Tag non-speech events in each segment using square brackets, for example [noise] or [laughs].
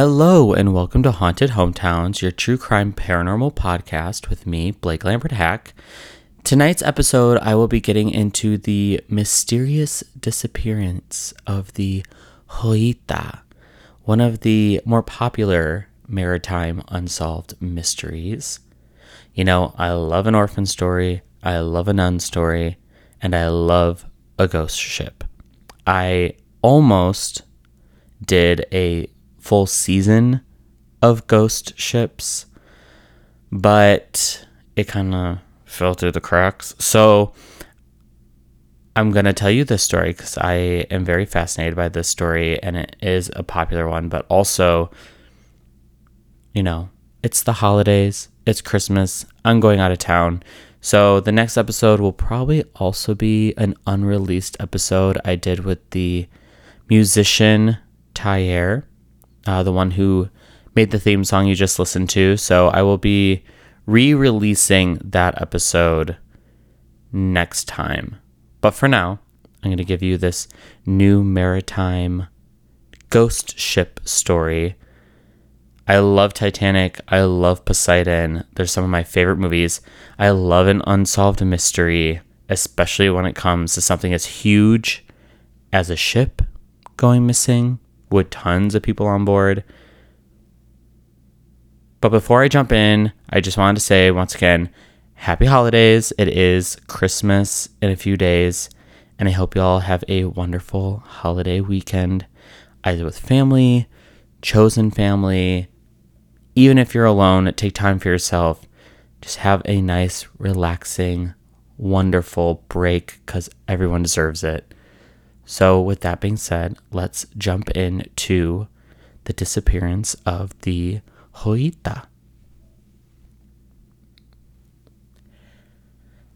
Hello, and welcome to Haunted Hometowns, your true crime paranormal podcast with me, Blake Lambert Hack. Tonight's episode, I will be getting into the mysterious disappearance of the Joyita, one of the more popular maritime unsolved mysteries. You know, I love an orphan story, I love a nun story, and I love a ghost ship. I almost did a full season of ghost ships, but it kind of fell through the cracks. So I'm going to tell you this story because I am very fascinated by this story and it is a popular one, but also, you know, it's the holidays, it's Christmas, I'm going out of town. So the next episode will probably also be an unreleased episode I did with the musician Thair uh, the one who made the theme song you just listened to. So I will be re releasing that episode next time. But for now, I'm going to give you this new maritime ghost ship story. I love Titanic. I love Poseidon. They're some of my favorite movies. I love an unsolved mystery, especially when it comes to something as huge as a ship going missing with tons of people on board. But before I jump in, I just wanted to say once again, happy holidays. It is Christmas in a few days, and I hope you all have a wonderful holiday weekend, either with family, chosen family. Even if you're alone, take time for yourself. Just have a nice, relaxing, wonderful break because everyone deserves it. So, with that being said, let's jump into the disappearance of the Joyita.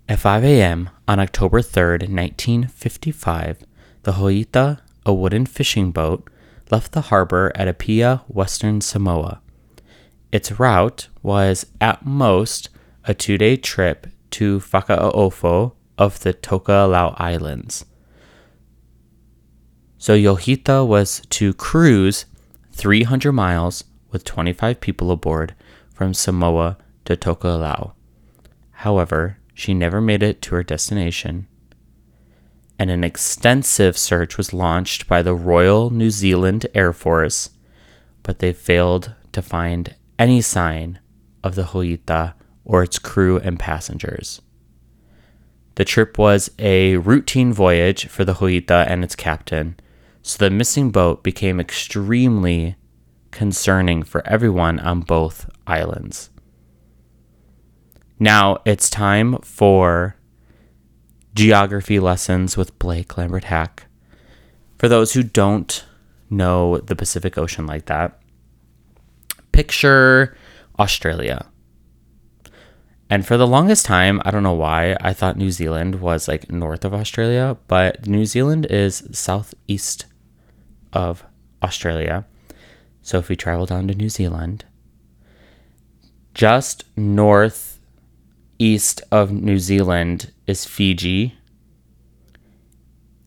At 5 a.m. on October 3rd, 1955, the Joyita, a wooden fishing boat, left the harbor at Apia, Western Samoa. Its route was, at most, a two day trip to Faka'aofo of the Tokelau Islands. So Joyita was to cruise 300 miles with 25 people aboard from Samoa to Tokelau. However, she never made it to her destination, and an extensive search was launched by the Royal New Zealand Air Force, but they failed to find any sign of the Joyita or its crew and passengers. The trip was a routine voyage for the Joyita and its captain, so the missing boat became extremely concerning for everyone on both islands. Now it's time for geography lessons with Blake Lambert Hack. For those who don't know the Pacific Ocean like that, picture Australia. And for the longest time, I don't know why, I thought New Zealand was like north of Australia, but New Zealand is southeast of Australia. So if we travel down to New Zealand, just north east of New Zealand is Fiji.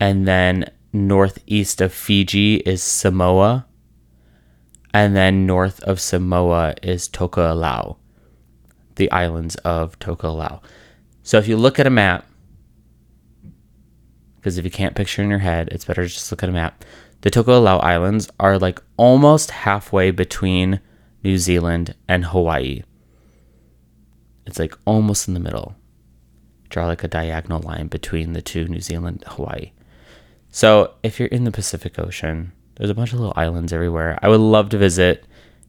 And then northeast of Fiji is Samoa. And then north of Samoa is Tokelau, the islands of Tokelau. So if you look at a map, because if you can't picture in your head, it's better just look at a map. The Tokelau Islands are like almost halfway between New Zealand and Hawaii. It's like almost in the middle. Draw like a diagonal line between the two, New Zealand, Hawaii. So if you're in the Pacific Ocean, there's a bunch of little islands everywhere. I would love to visit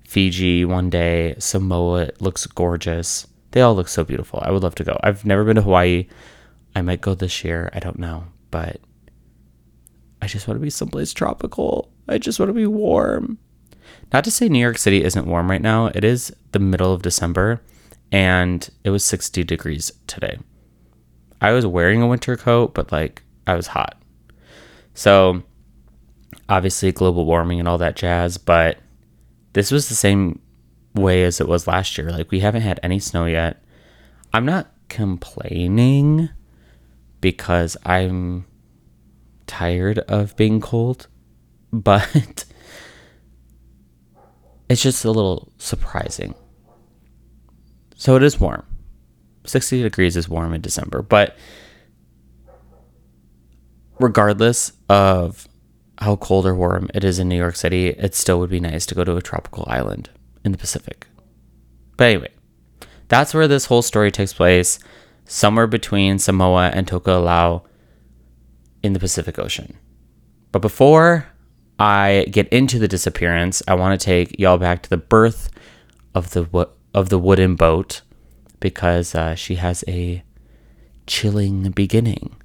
Fiji one day. Samoa it looks gorgeous. They all look so beautiful. I would love to go. I've never been to Hawaii. I might go this year. I don't know. But I just want to be someplace tropical. I just want to be warm. Not to say New York City isn't warm right now. It is the middle of December and it was 60 degrees today. I was wearing a winter coat, but like I was hot. So obviously global warming and all that jazz, but this was the same way as it was last year. Like we haven't had any snow yet. I'm not complaining because I'm tired of being cold, but [laughs] it's just a little surprising. So it is warm. 60 degrees is warm in December, but regardless of how cold or warm it is in New York City, it still would be nice to go to a tropical island in the Pacific. But anyway, that's where this whole story takes place, somewhere between Samoa and Tokelau in the Pacific Ocean. But before I get into the disappearance, I want to take y'all back to the birth of the of the wooden boat because uh, she has a chilling beginning.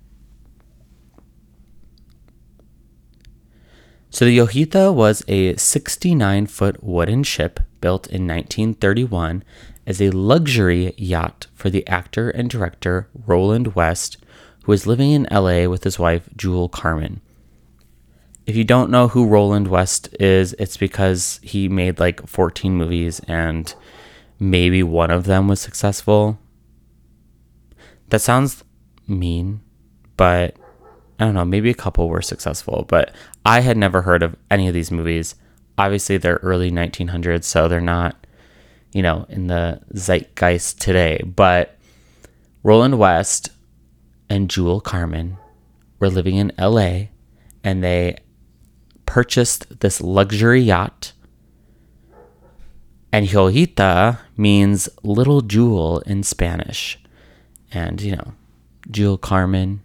So the Joyita was a 69 foot wooden ship built in 1931 as a luxury yacht for the actor and director Roland West, who was living in LA with his wife Jewel Carmen. If you don't know who Roland West is, it's because he made like 14 movies and maybe one of them was successful. That sounds mean, but I don't know, maybe a couple were successful, but I had never heard of any of these movies. Obviously, they're early 1900s, so they're not, you know, in the zeitgeist today. But Roland West and Jewel Carmen were living in LA and they purchased this luxury yacht. And Joyita means little jewel in Spanish. And, you know, Jewel Carmen.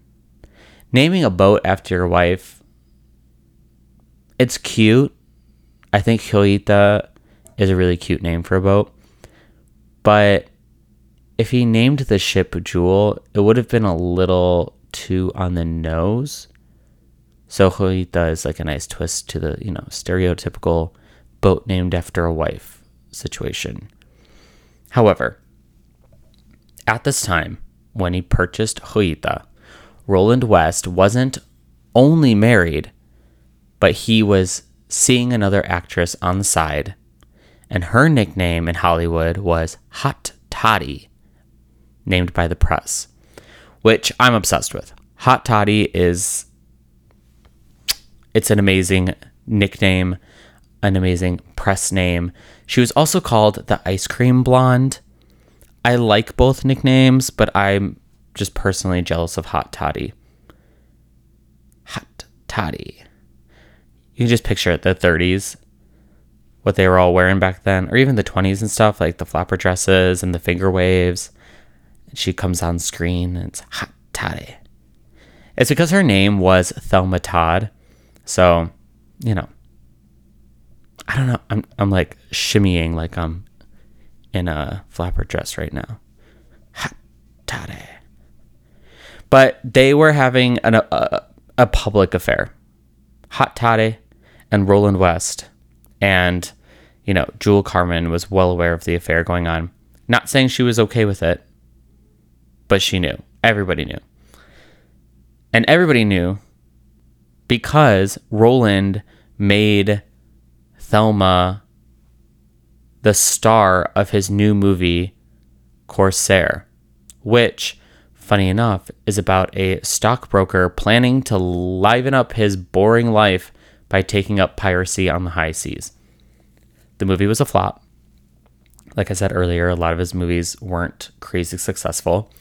Naming a boat after your wife, it's cute. I think Joyita is a really cute name for a boat. But if he named the ship Jewel, it would have been a little too on the nose. So Joyita is like a nice twist to the, you know, stereotypical boat named after a wife situation. However, at this time, when he purchased Joyita, Roland West wasn't only married, but he was seeing another actress on the side, and her nickname in Hollywood was Hot Toddy, named by the press, which I'm obsessed with. Hot Toddy is it's an amazing nickname, an amazing press name. She was also called the Ice Cream Blonde. I like both nicknames, but I'm just personally jealous of Hot Toddy. Hot Toddy. You can just picture it, the 30s, what they were all wearing back then, or even the 20s and stuff, like the flapper dresses and the finger waves. She comes on screen and it's Hot Toddy. It's because her name was Thelma Todd, so, you know, I don't know. I'm I'm like shimmying like I'm in a flapper dress right now. Hot toddy. But they were having an, a, a public affair. Hot toddy and Roland West. And, you know, Jewel Carmen was well aware of the affair going on. Not saying she was okay with it, but she knew. Everybody knew. And everybody knew because Roland made Thelma the star of his new movie, Corsair, which, funny enough, is about a stockbroker planning to liven up his boring life by taking up piracy on the high seas. The movie was a flop. Like I said earlier, a lot of his movies weren't crazy successful.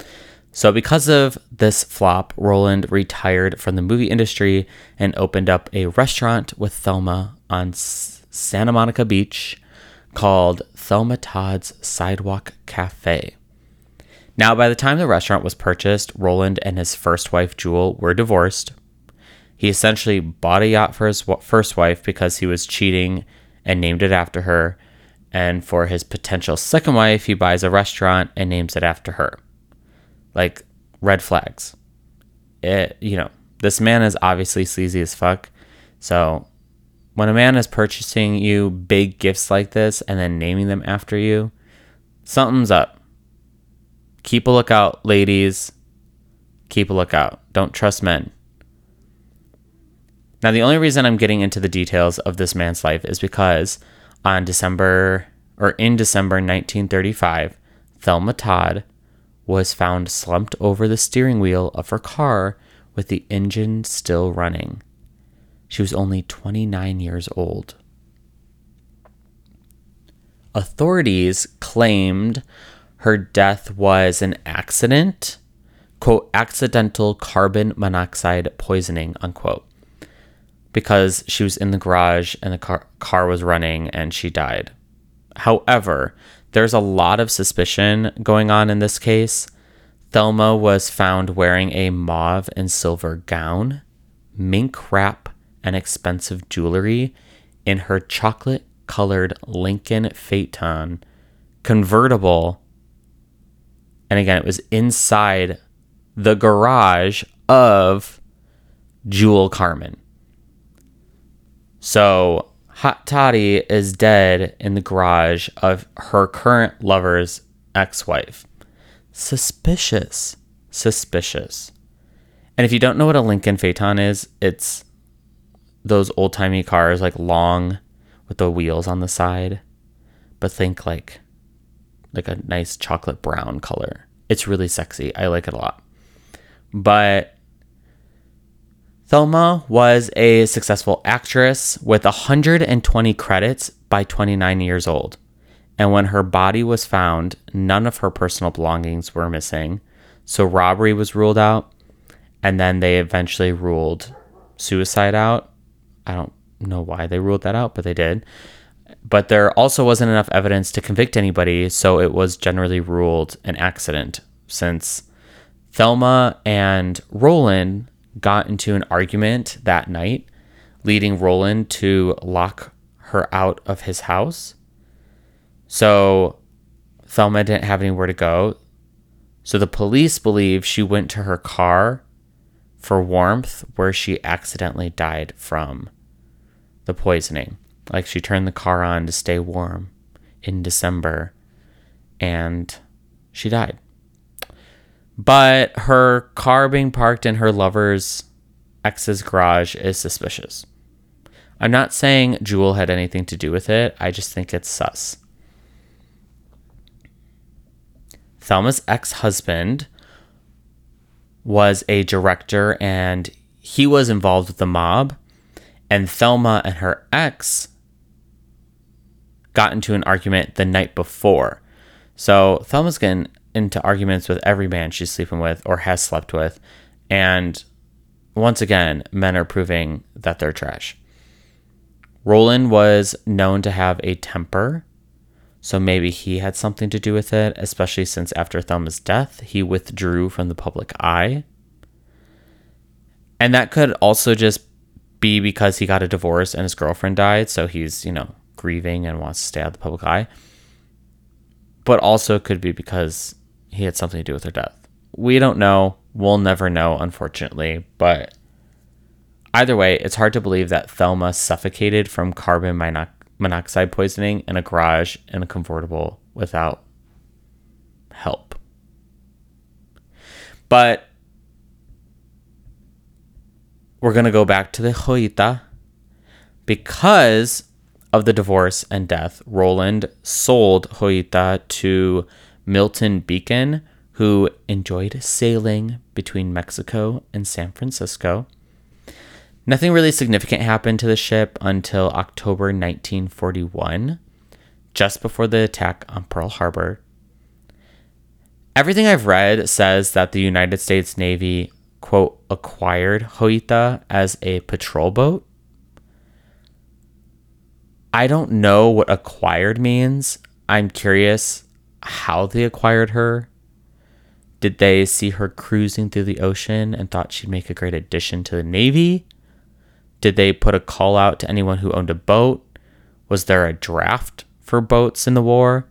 So, because of this flop, Roland retired from the movie industry and opened up a restaurant with Thelma on S- Santa Monica Beach called Thelma Todd's Sidewalk Cafe. Now, by the time the restaurant was purchased, Roland and his first wife, Jewel, were divorced. He essentially bought a yacht for his first wife because he was cheating and named it after her. And for his potential second wife, he buys a restaurant and names it after her like red flags. It, you know, this man is obviously sleazy as fuck. So when a man is purchasing you big gifts like this and then naming them after you, something's up. Keep a lookout, ladies. Keep a lookout. Don't trust men. Now, the only reason I'm getting into the details of this man's life is because on December or in December 1935, Thelma Todd was found slumped over the steering wheel of her car with the engine still running. She was only 29 years old. authorities claimed her death was an accident, quote, accidental carbon monoxide poisoning, unquote, because she was in the garage and the car, car was running and she died. However, there's a lot of suspicion going on in this case. Thelma was found wearing a mauve and silver gown, mink wrap, and expensive jewelry in her chocolate colored Lincoln Phaeton convertible. And again, it was inside the garage of Jewel Carmen. So Hot Toddy is dead in the garage of her current lover's ex wife. Suspicious. Suspicious. And if you don't know what a Lincoln Phaeton is, it's those old timey cars, like long with the wheels on the side. But think like like a nice chocolate brown color. It's really sexy. I like it a lot. But Thelma was a successful actress with 120 credits by 29 years old. And when her body was found, none of her personal belongings were missing. So robbery was ruled out. And then they eventually ruled suicide out. I don't know why they ruled that out, but they did. But there also wasn't enough evidence to convict anybody. So it was generally ruled an accident since Thelma and Roland got into an argument that night, leading Roland to lock her out of his house. So Thelma didn't have anywhere to go. So the police believe she went to her car for warmth where she accidentally died from the poisoning. Like she turned the car on to stay warm in December and she died. But her car being parked in her lover's ex's garage is suspicious. I'm not saying Jewel had anything to do with it, I just think it's sus. Thelma's ex husband was a director and he was involved with the mob. And Thelma and her ex got into an argument the night before. So Thelma's getting into arguments with every man she's sleeping with or has slept with. And once again, men are proving that they're trash. Roland was known to have a temper, so maybe he had something to do with it, especially since after Thelma's death, he withdrew from the public eye. And that could also just be because he got a divorce and his girlfriend died, so he's, you know, grieving and wants to stay out of the public eye. But also could be because he had something to do with her death. We don't know. We'll never know, unfortunately. But either way, it's hard to believe that Thelma suffocated from carbon monoxide poisoning in a garage in a convertible without help. But we're going to go back to the Joyita because of the divorce and death. Roland sold Joyita to Milton Beacon, who enjoyed sailing between Mexico and San Francisco. Nothing really significant happened to the ship until October 1941, just before the attack on Pearl Harbor. Everything I've read says that the United States Navy, quote, acquired Joyita as a patrol boat. I don't know what acquired means. I'm curious how they acquired her. Did they see her cruising through the ocean and thought she'd make a great addition to the Navy? Did they put a call out to anyone who owned a boat? Was there a draft for boats in the war?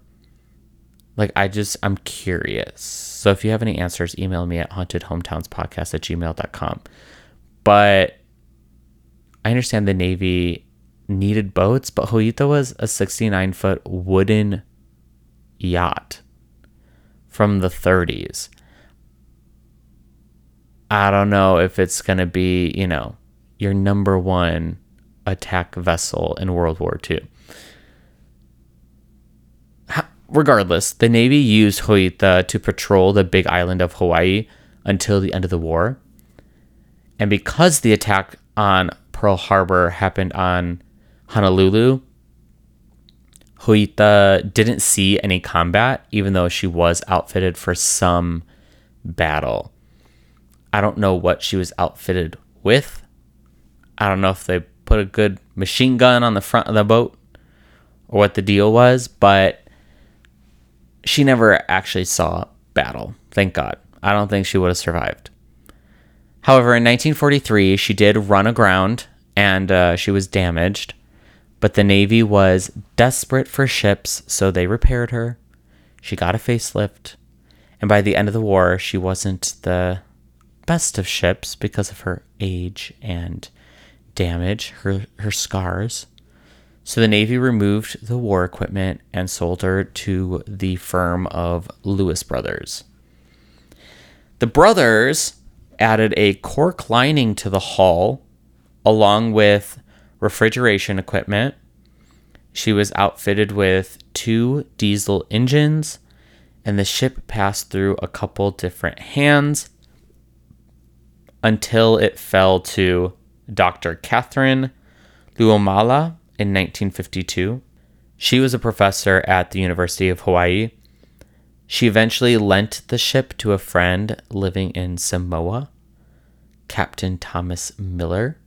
Like, I just, I'm curious. So if you have any answers, email me at hauntedhometownspodcast at gmail.com. But I understand the Navy needed boats, but Joyita was a 69 foot wooden yacht from the 30s. I don't know if it's going to be, you know, your number one attack vessel in World War II. Regardless, the Navy used Joyita to patrol the big island of Hawaii until the end of the war. And because the attack on Pearl Harbor happened on Honolulu, Joyita didn't see any combat, even though she was outfitted for some battle. I don't know what she was outfitted with. I don't know if they put a good machine gun on the front of the boat or what the deal was, but she never actually saw battle. Thank God. I don't think she would have survived. However, in 1943, she did run aground and uh, she was damaged, but the Navy was desperate for ships, so they repaired her. She got a facelift, and by the end of the war, she wasn't the best of ships because of her age and damage, her, her scars. So the Navy removed the war equipment and sold her to the firm of Lewis Brothers. The brothers added a cork lining to the hull along with refrigeration equipment. She was outfitted with two diesel engines, and the ship passed through a couple different hands until it fell to Dr. Katharine Luomala in 1952. She was a professor at the University of Hawaii. She eventually lent the ship to a friend living in Samoa, Captain Thomas Miller.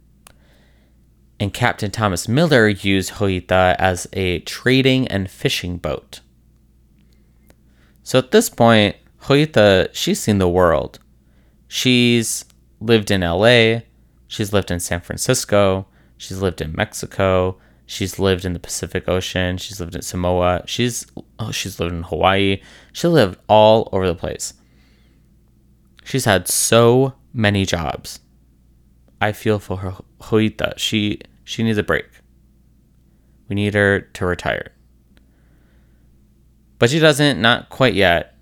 And Captain Thomas Miller used Joyita as a trading and fishing boat. So at this point, Joyita, she's seen the world. She's lived in LA, she's lived in San Francisco, she's lived in Mexico, She's lived in the Pacific Ocean. She's lived in Samoa. She's oh, she's lived in Hawaii. She lived all over the place. She's had so many jobs. I feel for her Joyita. She she needs a break. We need her to retire. But she doesn't, not quite yet.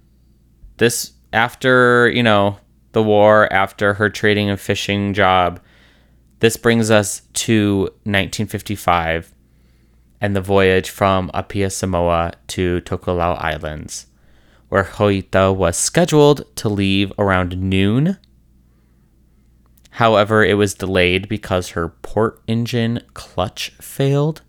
This after, you know, the war, after her trading and fishing job, this brings us to 1955 and the voyage from Apia Samoa to Tokelau Islands, where Joyita was scheduled to leave around noon. However, it was delayed because her port engine clutch failed.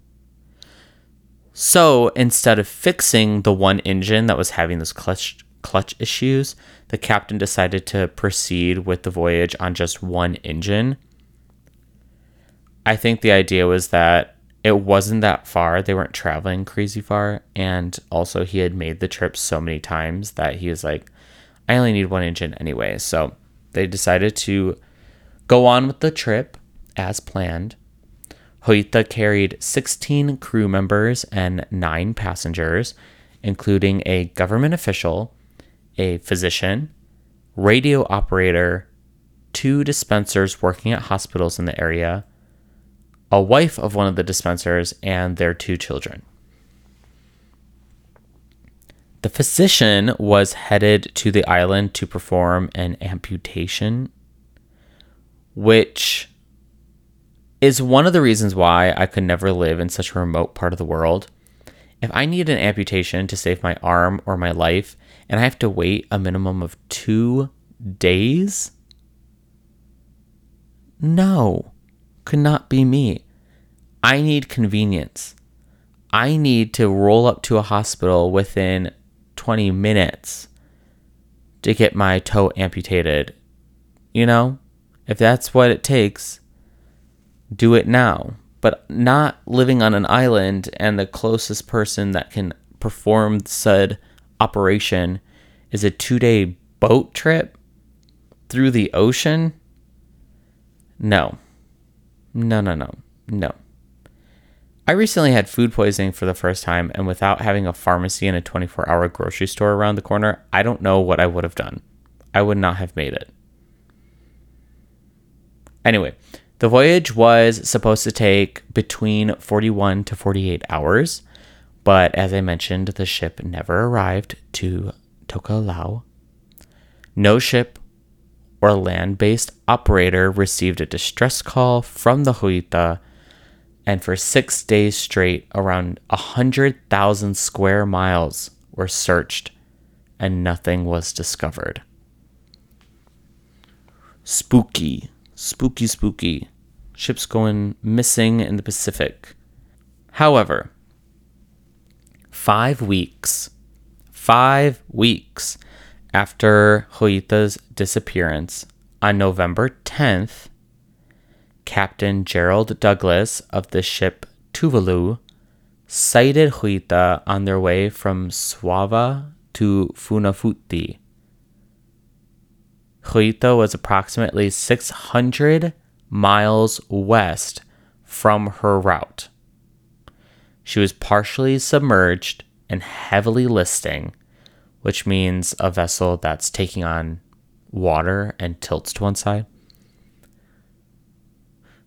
So instead of fixing the one engine that was having those clutch clutch issues, the captain decided to proceed with the voyage on just one engine. I think the idea was that it wasn't that far. They weren't traveling crazy far. And also, he had made the trip so many times that he was like, I only need one engine anyway. So they decided to go on with the trip as planned. Joyita carried 16 crew members and nine passengers, including a government official, a physician, radio operator, two dispensers working at hospitals in the area, a wife of one of the dispensers, and their two children. The physician was headed to the island to perform an amputation, which is one of the reasons why I could never live in such a remote part of the world. If I need an amputation to save my arm or my life, and I have to wait a minimum of two days, no could not be me. I need convenience. I need to roll up to a hospital within 20 minutes to get my toe amputated. You know, if that's what it takes, do it now. But not living on an island and the closest person that can perform said operation is a two day boat trip through the ocean. No. No, no, no, no. I recently had food poisoning for the first time, and without having a pharmacy and a 24 hour grocery store around the corner, I don't know what I would have done. I would not have made it. Anyway, the voyage was supposed to take between 41 to 48 hours, but as I mentioned, the ship never arrived to Tokelau. No ship or land based operator received a distress call from the Joyita, and for six days straight, around 100,000 square miles were searched, and nothing was discovered. Spooky, spooky, spooky. Ships going missing in the Pacific. However, Five weeks, five weeks after Joyita's disappearance, on November 10th, Captain Gerald Douglas of the ship Tuvalu sighted Joyita on their way from Suva to Funafuti. Joyita was approximately 600 miles west from her route. She was partially submerged and heavily listing, which means a vessel that's taking on water and tilts to one side.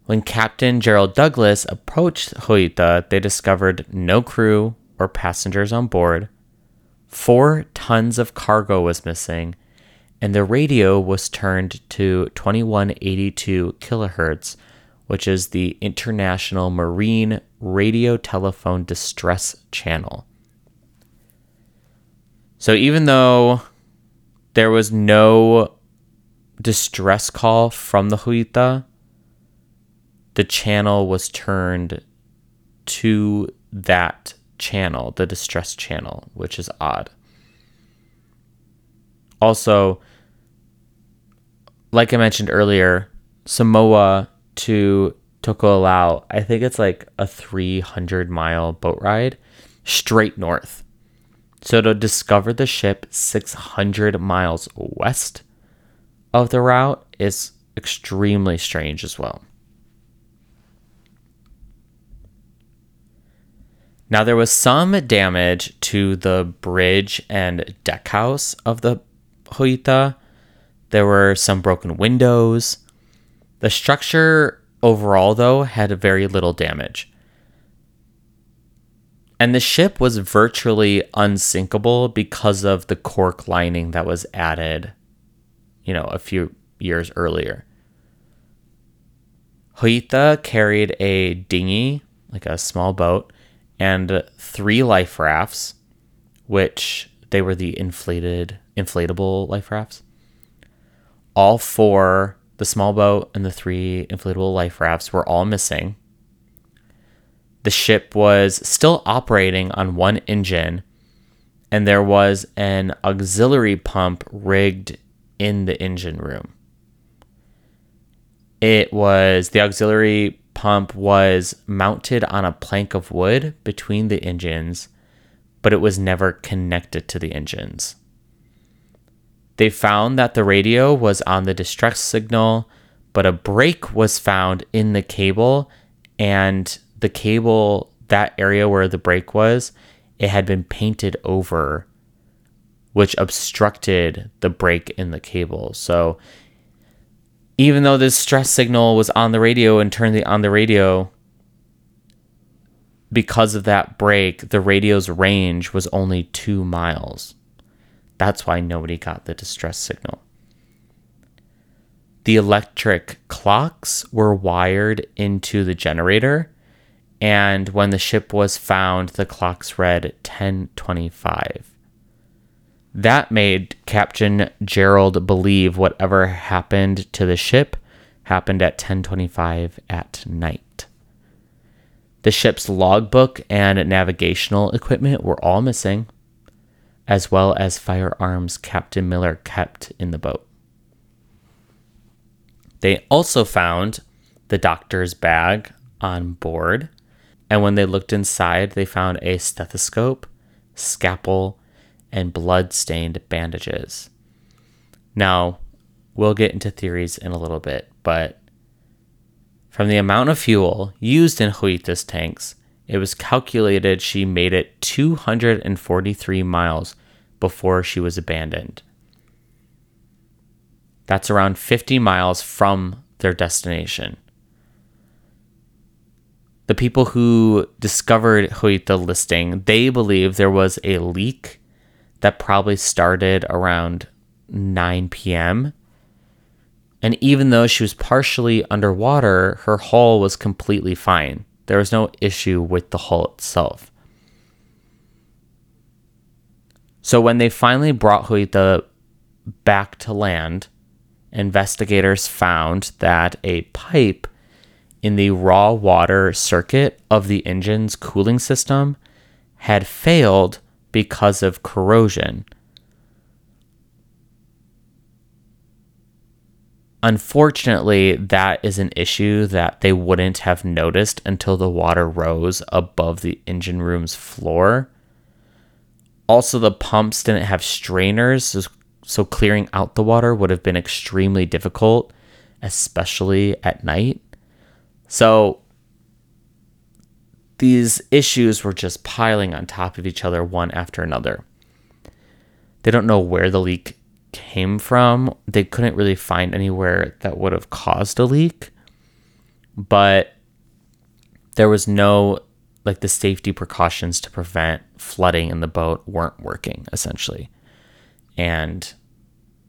When Captain Gerald Douglas approached Joyita, they discovered no crew or passengers on board. Four tons of cargo was missing, and the radio was turned to 2182 kilohertz, which is the International Marine Radio Telephone Distress Channel. So even though there was no distress call from the Joyita, the channel was turned to that channel, the distress channel, which is odd. Also, like I mentioned earlier, Samoa to Tokelau, I think it's like a 300 mile boat ride straight north. So to discover the ship 600 miles west of the route is extremely strange as well. Now, there was some damage to the bridge and deck house of the Joyita. There were some broken windows. The structure overall, though, had very little damage. And the ship was virtually unsinkable because of the cork lining that was added, you know, a few years earlier. Joyita carried a dinghy, like a small boat, and three life rafts, which they were the inflated, inflatable life rafts. All four, the small boat and the three inflatable life rafts, were all missing the ship was still operating on one engine and there was an auxiliary pump rigged in the engine room. It was the auxiliary pump was mounted on a plank of wood between the engines, but it was never connected to the engines. They found that the radio was on the distress signal, but a break was found in the cable and the cable, that area where the break was, it had been painted over, which obstructed the break in the cable. So even though this stress signal was on the radio and turned the, on the radio, because of that break, the radio's range was only two miles. That's why nobody got the distress signal. The electric clocks were wired into the generator and when the ship was found, the clocks read 1025. That made Captain Gerald believe whatever happened to the ship happened at 1025 at night. The ship's logbook and navigational equipment were all missing, as well as firearms Captain Miller kept in the boat. They also found the doctor's bag on board and when they looked inside, they found a stethoscope, scalpel, and blood stained bandages. Now, we'll get into theories in a little bit, but from the amount of fuel used in Joyita's tanks, it was calculated she made it 243 miles before she was abandoned. That's around 50 miles from their destination the people who discovered Joyita listing, they believe there was a leak that probably started around 9 p.m. And even though she was partially underwater, her hull was completely fine. There was no issue with the hull itself. So when they finally brought Joyita back to land, investigators found that a pipe in the raw water circuit of the engine's cooling system had failed because of corrosion. Unfortunately, that is an issue that they wouldn't have noticed until the water rose above the engine room's floor. Also, the pumps didn't have strainers, so clearing out the water would have been extremely difficult, especially at night. So, these issues were just piling on top of each other, one after another. They don't know where the leak came from. They couldn't really find anywhere that would have caused a leak, but there was no like the safety precautions to prevent flooding in the boat weren't working essentially. And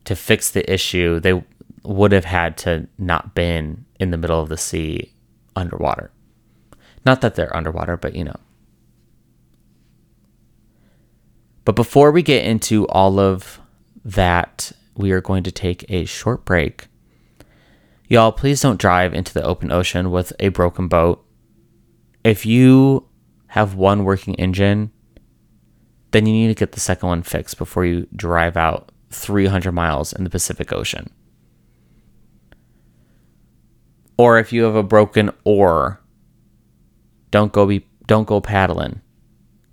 to fix the issue, they would have had to not been in the middle of the sea underwater. Not that they're underwater, but you know. But before we get into all of that we are going to take a short break. Y'all, please don't drive into the open ocean with a broken boat. If you have one working engine, then you need to get the second one fixed before you drive out 300 miles in the Pacific Ocean. Or if you have a broken oar, don't go be don't go paddling.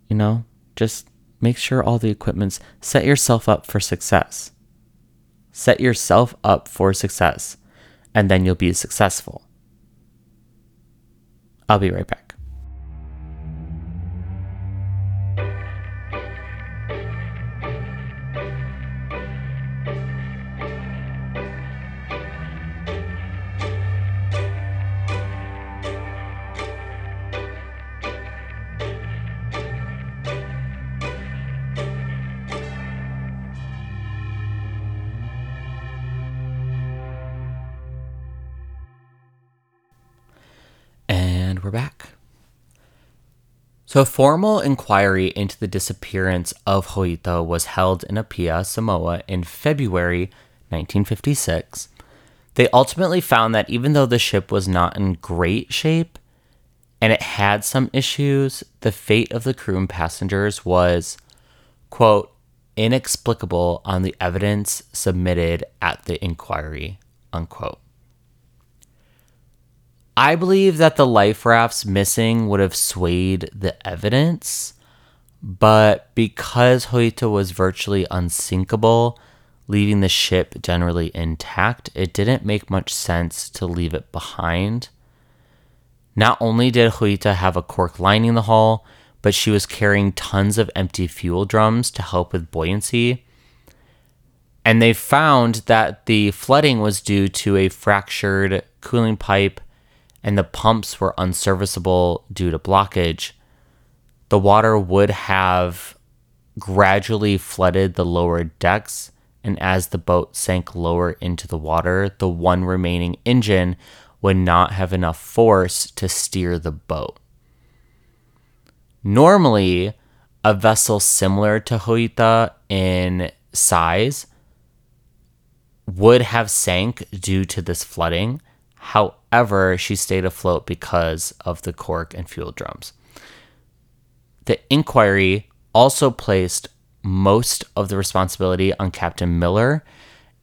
You know, just make sure all the equipment's set yourself up for success. Set yourself up for success, and then you'll be successful. I'll be right back. So, a formal inquiry into the disappearance of Joyita was held in Apia, Samoa in February 1956. They ultimately found that even though the ship was not in great shape and it had some issues, the fate of the crew and passengers was, quote, inexplicable on the evidence submitted at the inquiry, unquote. I believe that the life rafts missing would have swayed the evidence, but because Joyita was virtually unsinkable, leaving the ship generally intact, it didn't make much sense to leave it behind. Not only did Joyita have a cork lining the hull, but she was carrying tons of empty fuel drums to help with buoyancy. And they found that the flooding was due to a fractured cooling pipe and the pumps were unserviceable due to blockage, the water would have gradually flooded the lower decks. And as the boat sank lower into the water, the one remaining engine would not have enough force to steer the boat. Normally, a vessel similar to Joyita in size would have sank due to this flooding. However, she stayed afloat because of the cork and fuel drums. The inquiry also placed most of the responsibility on Captain Miller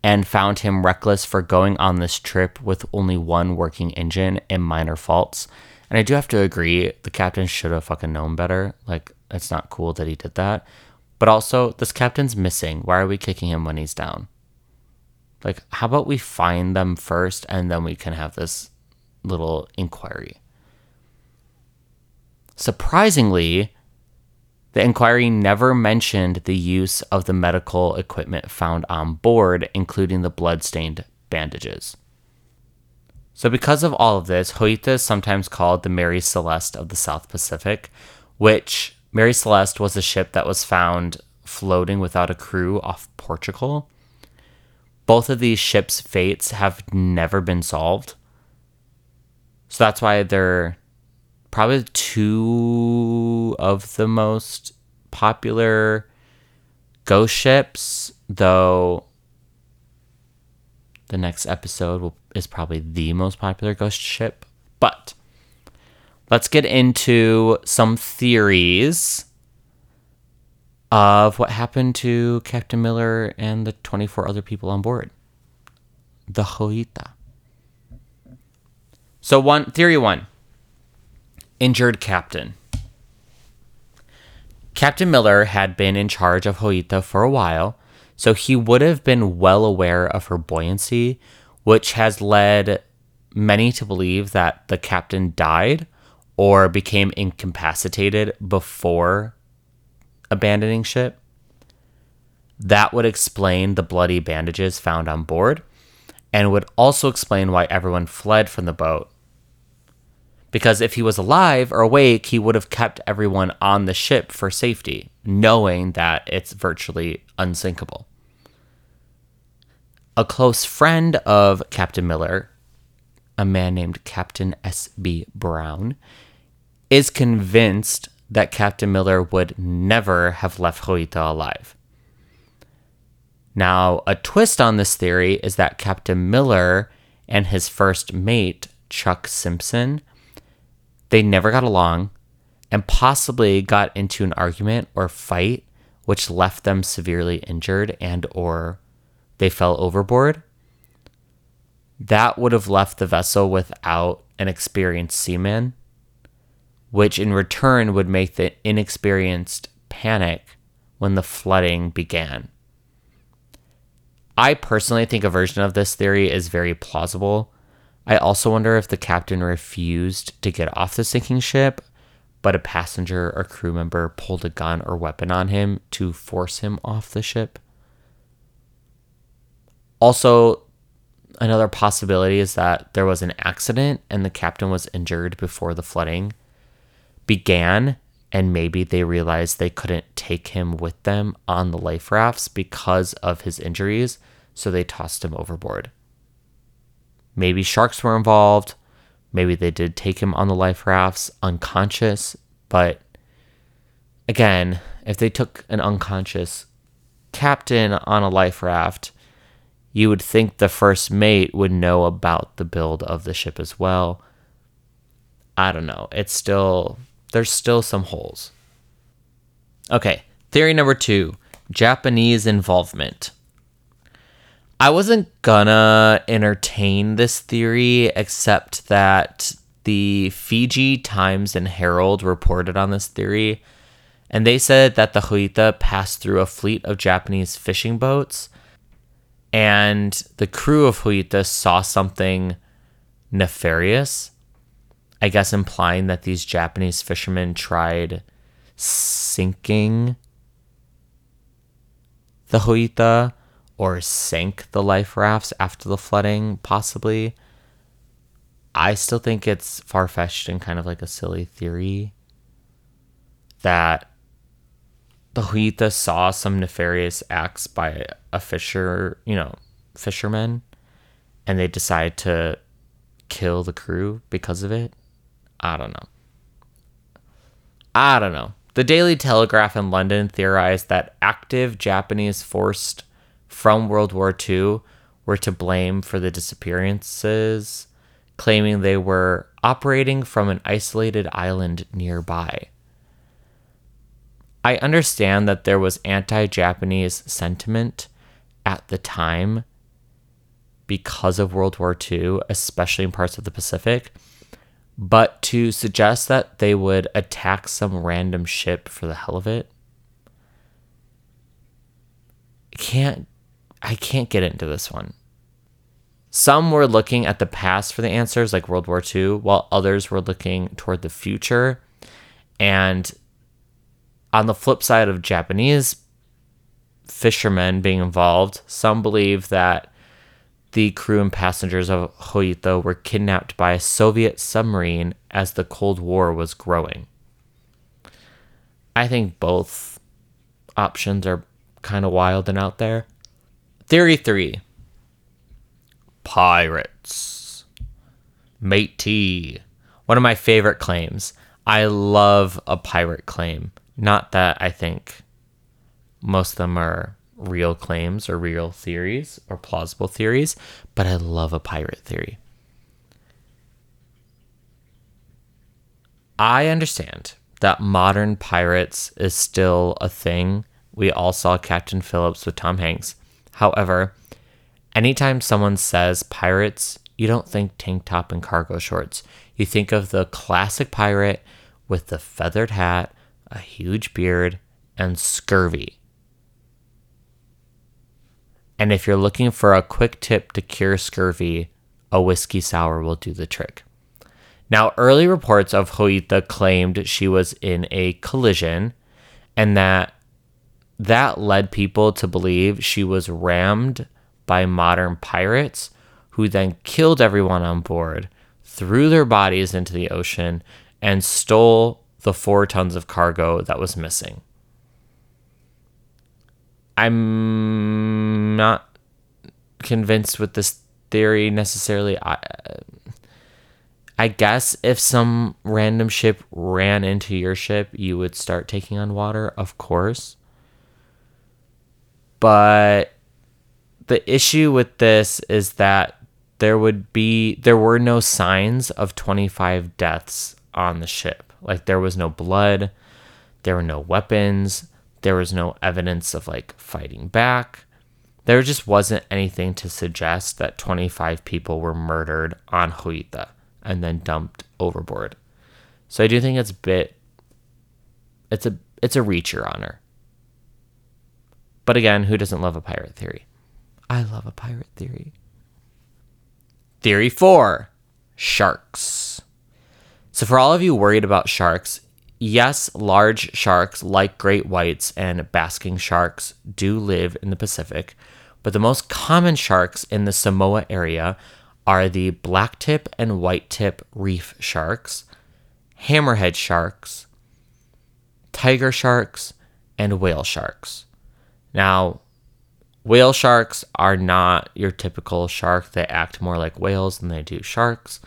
and found him reckless for going on this trip with only one working engine and minor faults. And I do have to agree, the captain should have fucking known better. Like, it's not cool that he did that. But also, this captain's missing. Why are we kicking him when he's down? Like, how about we find them first and then we can have this little inquiry? Surprisingly, the inquiry never mentioned the use of the medical equipment found on board, including the blood-stained bandages. So, because of all of this, Joyita is sometimes called the Mary Celeste of the South Pacific, which Mary Celeste was a ship that was found floating without a crew off Portugal. Both of these ships' fates have never been solved. So that's why they're probably two of the most popular ghost ships, though the next episode will, is probably the most popular ghost ship. But let's get into some theories of what happened to Captain Miller and the 24 other people on board. The Joyita. So one theory 1. Injured captain. Captain Miller had been in charge of Joyita for a while, so he would have been well aware of her buoyancy, which has led many to believe that the captain died or became incapacitated before abandoning ship. That would explain the bloody bandages found on board and would also explain why everyone fled from the boat. Because if he was alive or awake, he would have kept everyone on the ship for safety, knowing that it's virtually unsinkable. A close friend of Captain Miller, a man named Captain S.B. Brown, is convinced that Captain Miller would never have left Joyita alive. Now, a twist on this theory is that Captain Miller and his first mate, Chuck Simpson, they never got along and possibly got into an argument or fight which left them severely injured and or they fell overboard. That would have left the vessel without an experienced seaman which in return would make the inexperienced panic when the flooding began. I personally think a version of this theory is very plausible. I also wonder if the captain refused to get off the sinking ship, but a passenger or crew member pulled a gun or weapon on him to force him off the ship. Also, another possibility is that there was an accident and the captain was injured before the flooding began and maybe they realized they couldn't take him with them on the life rafts because of his injuries, so they tossed him overboard. Maybe sharks were involved. Maybe they did take him on the life rafts unconscious, but again, if they took an unconscious captain on a life raft, you would think the first mate would know about the build of the ship as well. I don't know. It's still there's still some holes. Okay, theory number two Japanese involvement. I wasn't gonna entertain this theory except that the Fiji Times and Herald reported on this theory, and they said that the Joyita passed through a fleet of Japanese fishing boats, and the crew of Joyita saw something nefarious I guess implying that these Japanese fishermen tried sinking the Joyita or sank the life rafts after the flooding, possibly. I still think it's far fetched and kind of like a silly theory that the Joyita saw some nefarious acts by a fisher, you know, fishermen, and they decide to kill the crew because of it. I don't know. I don't know. The Daily Telegraph in London theorized that active Japanese forced from World War II were to blame for the disappearances, claiming they were operating from an isolated island nearby. I understand that there was anti Japanese sentiment at the time because of World War II, especially in parts of the Pacific. But to suggest that they would attack some random ship for the hell of it, can't I can't get into this one. Some were looking at the past for the answers, like World War II, while others were looking toward the future. And on the flip side of Japanese fishermen being involved, some believe that the crew and passengers of Joyita were kidnapped by a Soviet submarine as the Cold War was growing. I think both options are kind of wild and out there. Theory 3 Pirates. Métis. One of my favorite claims. I love a pirate claim. Not that I think most of them are real claims or real theories or plausible theories, but I love a pirate theory. I understand that modern pirates is still a thing We all saw Captain Phillips with Tom Hanks. However, anytime someone says pirates, you don't think tank top and cargo shorts. You think of the classic pirate with the feathered hat, a huge beard, and scurvy. And if you're looking for a quick tip to cure scurvy, a whiskey sour will do the trick. Now, early reports of Joyita claimed she was in a collision and that that led people to believe she was rammed by modern pirates who then killed everyone on board, threw their bodies into the ocean, and stole the four tons of cargo that was missing. I'm not convinced with this theory necessarily. I, uh, I guess if some random ship ran into your ship, you would start taking on water, of course. But the issue with this is that there would be there were no signs of 25 deaths on the ship. Like there was no blood, there were no weapons, there was no evidence of like fighting back. There just wasn't anything to suggest that 25 people were murdered on Joyita and then dumped overboard. So I do think it's a bit it's a it's a reacher on her. But again, who doesn't love a pirate theory? I love a pirate theory. Theory 4, sharks. So for all of you worried about sharks, yes, large sharks like great whites and basking sharks do live in the Pacific, but the most common sharks in the Samoa area are the blacktip and whitetip reef sharks, hammerhead sharks, tiger sharks, and whale sharks. Now, whale sharks are not your typical shark. They act more like whales than they do sharks.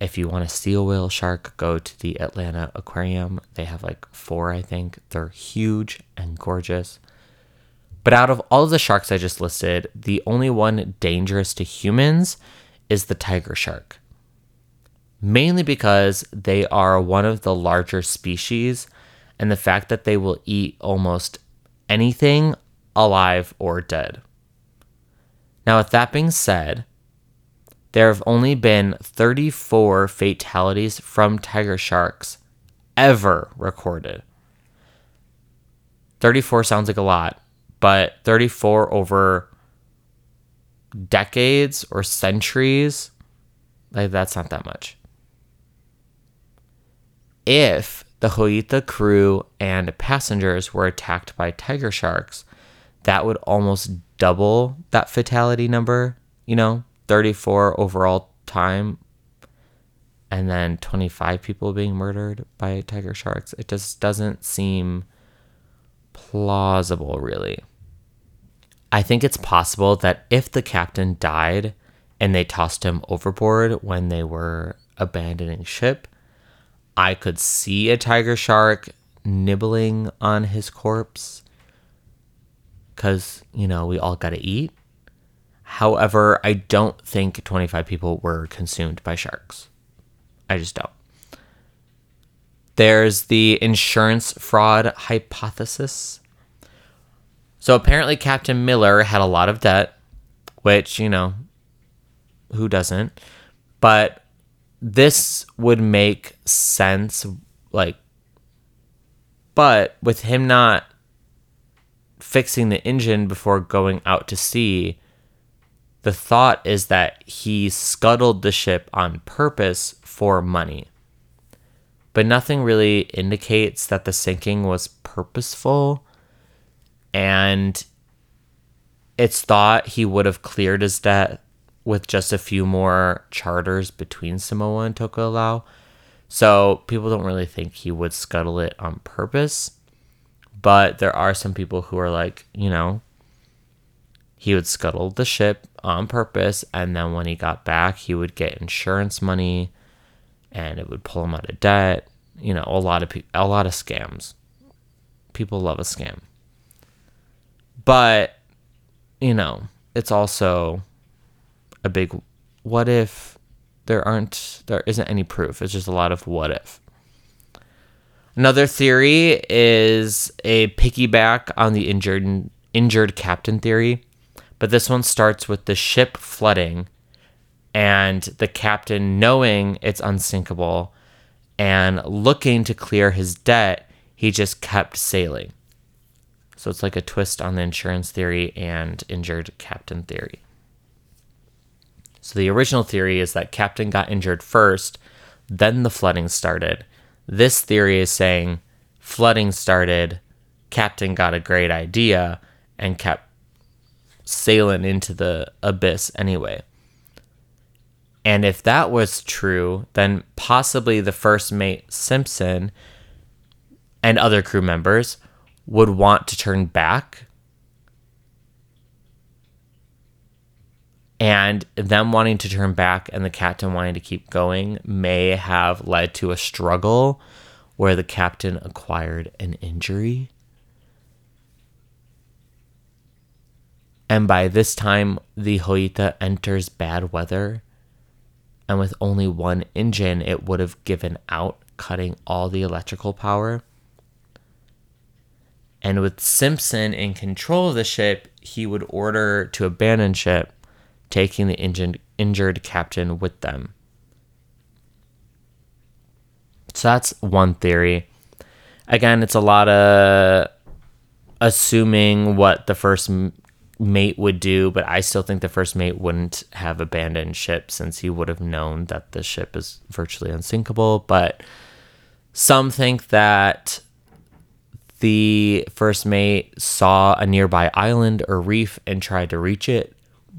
If you want to see a whale shark, go to the Atlanta Aquarium. They have like four, I think. They're huge and gorgeous. But out of all of the sharks I just listed, the only one dangerous to humans is the tiger shark. Mainly because they are one of the larger species, and the fact that they will eat almost anything alive or dead. Now, with that being said, there have only been 34 fatalities from tiger sharks ever recorded. 34 sounds like a lot, but 34 over decades or centuries, like that's not that much. If the Joyita crew and passengers were attacked by tiger sharks, that would almost double that fatality number, you know, 34 overall time and then 25 people being murdered by tiger sharks. It just doesn't seem plausible, really. I think it's possible that if the captain died and they tossed him overboard when they were abandoning ship, I could see a tiger shark nibbling on his corpse because, you know, we all got to eat. However, I don't think 25 people were consumed by sharks. I just don't. There's the insurance fraud hypothesis. So apparently, Captain Miller had a lot of debt, which, you know, who doesn't? But this would make sense, like, but with him not fixing the engine before going out to sea, the thought is that he scuttled the ship on purpose for money. But nothing really indicates that the sinking was purposeful and it's thought he would have cleared his debt with just a few more charters between Samoa and Tokelau. So people don't really think he would scuttle it on purpose. But there are some people who are like, you know, he would scuttle the ship on purpose. And then when he got back, he would get insurance money and it would pull him out of debt. You know, a lot of pe- a lot of scams. People love a scam. But, you know, it's also a big what if there aren't there isn't any proof. It's just a lot of what if. Another theory is a piggyback on the injured injured captain theory, but this one starts with the ship flooding and the captain knowing it's unsinkable and looking to clear his debt, he just kept sailing. So it's like a twist on the insurance theory and injured captain theory. So the original theory is that captain got injured first, then the flooding started. This theory is saying flooding started, captain got a great idea and kept sailing into the abyss anyway. And if that was true, then possibly the first mate Simpson and other crew members would want to turn back. And them wanting to turn back and the captain wanting to keep going may have led to a struggle where the captain acquired an injury. And by this time, the Joyita enters bad weather and with only one engine, it would have given out, cutting all the electrical power. And with Simpson in control of the ship, he would order to abandon ship, taking the engine, injured captain with them. So that's one theory. Again, it's a lot of assuming what the first mate would do, but I still think the first mate wouldn't have abandoned ship since he would have known that the ship is virtually unsinkable. But some think that the first mate saw a nearby island or reef and tried to reach it.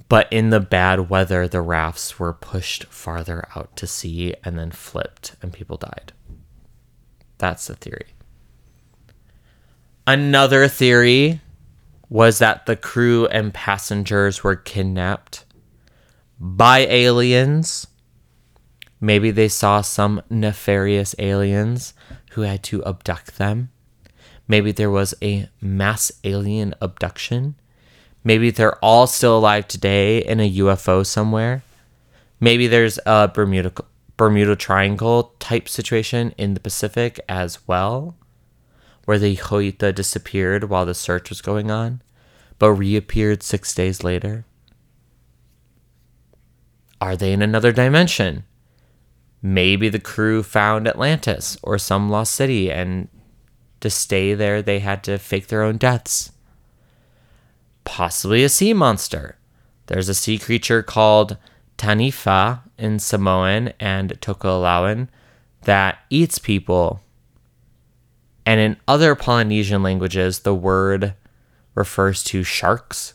But in the bad weather, the rafts were pushed farther out to sea and then flipped, and people died. That's the theory. Another theory was that the crew and passengers were kidnapped by aliens. Maybe they saw some nefarious aliens who had to abduct them. Maybe there was a mass alien abduction. Maybe they're all still alive today in a UFO somewhere. Maybe there's a Bermuda Bermuda Triangle type situation in the Pacific as well where the Joyita disappeared while the search was going on, but reappeared six days later? Are they in another dimension? Maybe the crew found Atlantis or some lost city, and to stay there, they had to fake their own deaths. Possibly a sea monster. There's a sea creature called Tanifa in Samoan and Tokelauan that eats people and in other Polynesian languages, the word refers to sharks.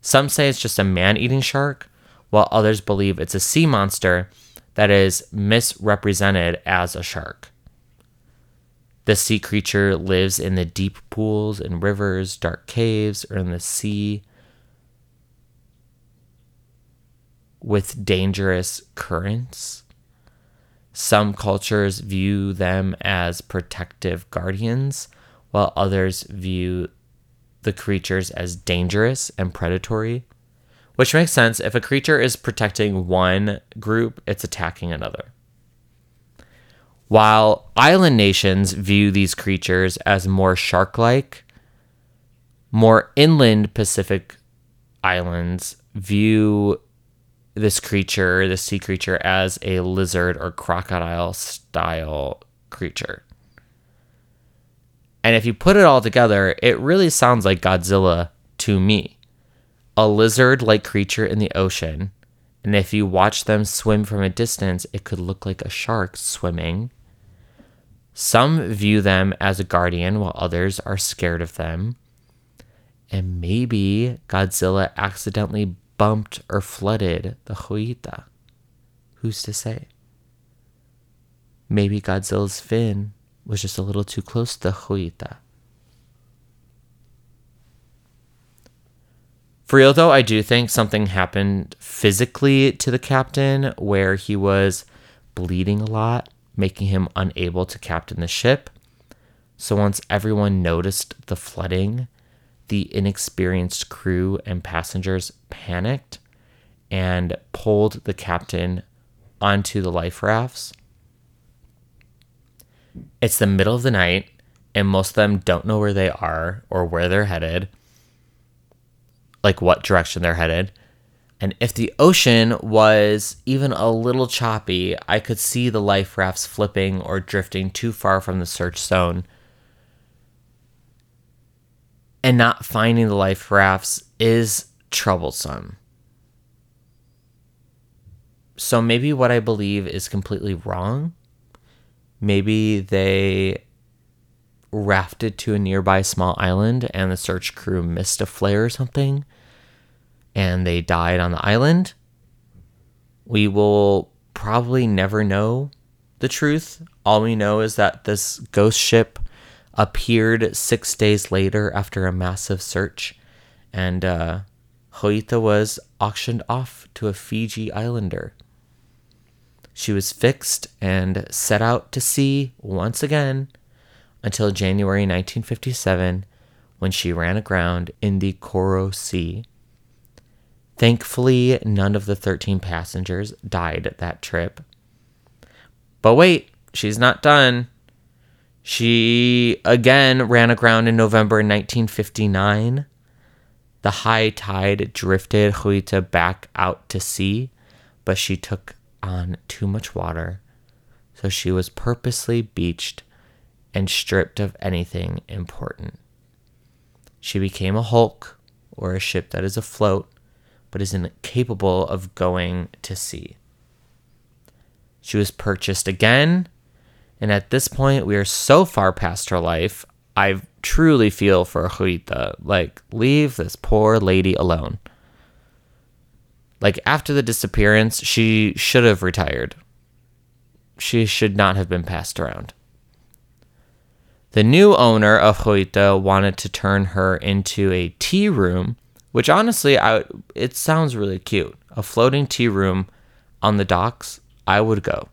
Some say it's just a man eating shark, while others believe it's a sea monster that is misrepresented as a shark. The sea creature lives in the deep pools and rivers, dark caves, or in the sea with dangerous currents. Some cultures view them as protective guardians, while others view the creatures as dangerous and predatory. Which makes sense. If a creature is protecting one group, it's attacking another. While island nations view these creatures as more shark like, more inland Pacific islands view this creature, this sea creature, as a lizard or crocodile style creature. And if you put it all together, it really sounds like Godzilla to me. A lizard like creature in the ocean. And if you watch them swim from a distance, it could look like a shark swimming. Some view them as a guardian, while others are scared of them. And maybe Godzilla accidentally bumped or flooded the Joyita. Who's to say? Maybe Godzilla's fin was just a little too close to the Joyita. For real though, I do think something happened physically to the captain where he was bleeding a lot, making him unable to captain the ship. So once everyone noticed the flooding, the inexperienced crew and passengers panicked and pulled the captain onto the life rafts. It's the middle of the night, and most of them don't know where they are or where they're headed, like what direction they're headed. And if the ocean was even a little choppy, I could see the life rafts flipping or drifting too far from the search zone. And not finding the life rafts is troublesome. So maybe what I believe is completely wrong. Maybe they rafted to a nearby small island and the search crew missed a flare or something and they died on the island. We will probably never know the truth. All we know is that this ghost ship appeared six days later after a massive search, and uh, Joyita was auctioned off to a Fiji islander. She was fixed and set out to sea once again until January 1957 when she ran aground in the Koro Sea. Thankfully, none of the 13 passengers died that trip. But wait, she's not done. She again ran aground in November 1959. The high tide drifted Joyita back out to sea, but she took on too much water, so she was purposely beached and stripped of anything important. She became a hulk, or a ship that is afloat, but is incapable of going to sea. She was purchased again, and at this point, we are so far past her life. I truly feel for Joyita. Like, leave this poor lady alone. Like, after the disappearance, she should have retired. She should not have been passed around. The new owner of Joyita wanted to turn her into a tea room which honestly, I it sounds really cute. A floating tea room on the docks, I would go.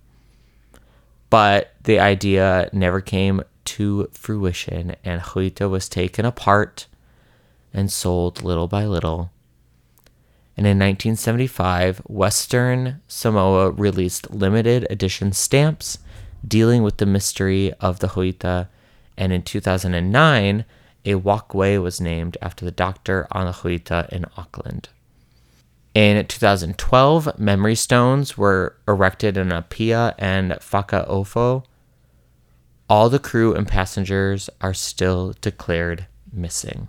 But the idea never came to fruition, and Joyita was taken apart and sold little by little. And in 1975, Western Samoa released limited edition stamps dealing with the mystery of the Joyita. And in 2009, a walkway was named after the doctor Anahuita in Auckland. In 2012, memory stones were erected in Apia and Fakaofo. All the crew and passengers are still declared missing.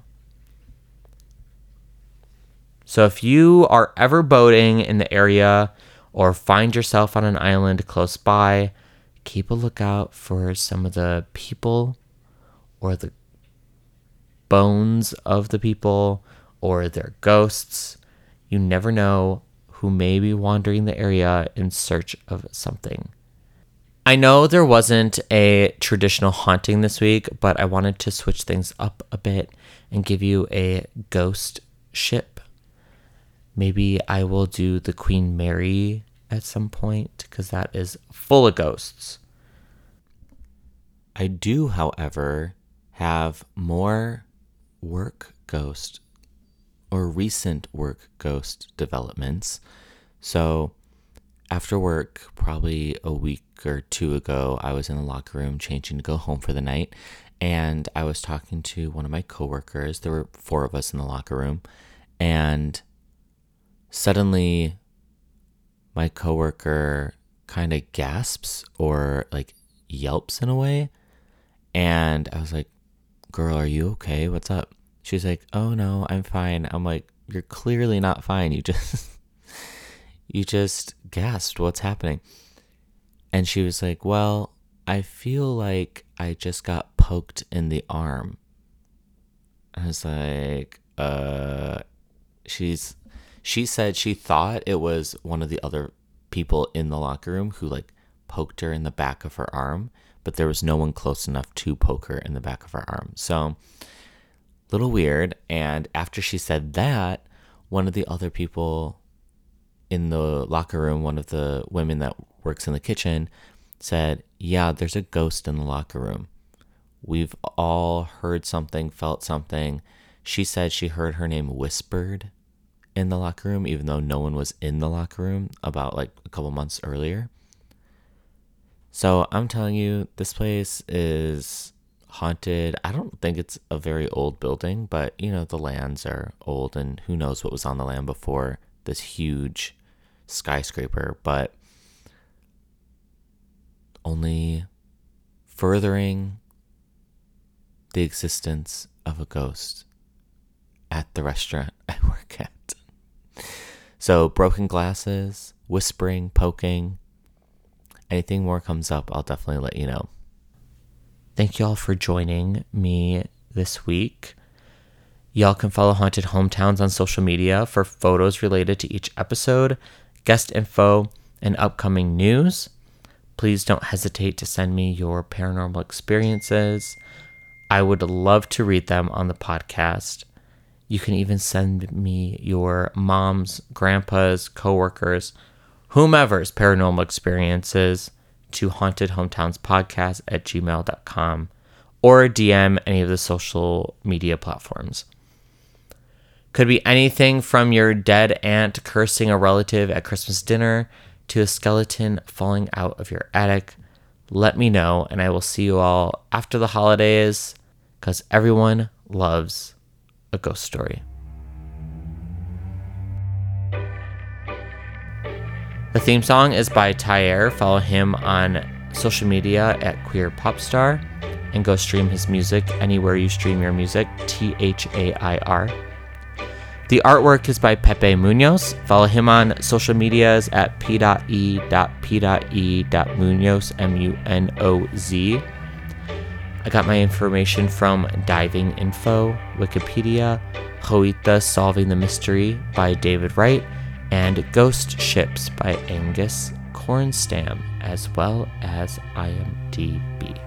So if you are ever boating in the area or find yourself on an island close by, keep a lookout for some of the people or the bones of the people or their ghosts. You never know who may be wandering the area in search of something. I know there wasn't a traditional haunting this week, but I wanted to switch things up a bit and give you a ghost ship. Maybe I will do the Queen Mary at some point because that is full of ghosts. I do, however, have more work ghost or recent work ghost developments. So, after work, probably a week or two ago, I was in the locker room changing to go home for the night. And I was talking to one of my coworkers. There were four of us in the locker room. And suddenly, my coworker kind of gasps or like yelps in a way. And I was like, girl, are you okay? What's up? She's like, oh no, I'm fine. I'm like, you're clearly not fine. You just, [laughs] you just gasped. What's happening? And she was like, well, I feel like I just got poked in the arm. I was like, uh, she's, she said she thought it was one of the other people in the locker room who like poked her in the back of her arm but there was no one close enough to poke her in the back of her arm. So, little weird. And after she said that, one of the other people in the locker room, one of the women that works in the kitchen, said, Yeah, there's a ghost in the locker room. We've all heard something, felt something. She said she heard her name whispered in the locker room, even though no one was in the locker room about like a couple months earlier. So I'm telling you, this place is haunted. I don't think it's a very old building, but you know, the lands are old and who knows what was on the land before this huge skyscraper, but only furthering the existence of a ghost at the restaurant [laughs] I work at. So, broken glasses, whispering, poking, anything more comes up, I'll definitely let you know. Thank y'all for joining me this week. Y'all can follow Haunted Hometowns on social media for photos related to each episode, guest info, and upcoming news. Please don't hesitate to send me your paranormal experiences. I would love to read them on the podcast. You can even send me your mom's, grandpa's, coworkers, whomever's paranormal experiences to Haunted Hometowns Podcast at gmail.com or DM any of the social media platforms. Could be anything from your dead aunt cursing a relative at Christmas dinner to a skeleton falling out of your attic. Let me know, and I will see you all after the holidays because everyone loves a ghost story. The theme song is by Thair. Follow him on social media at Queer Popstar and go stream his music anywhere you stream your music. T H A I R. The artwork is by Pepe Munoz. Follow him on social medias at p.e.p.e.munoz, M U N O Z. I got my information from Diving Info, Wikipedia, Joyita Solving the Mystery by David Wright, and Ghost Ships by Angus Konstam, as well as IMDb.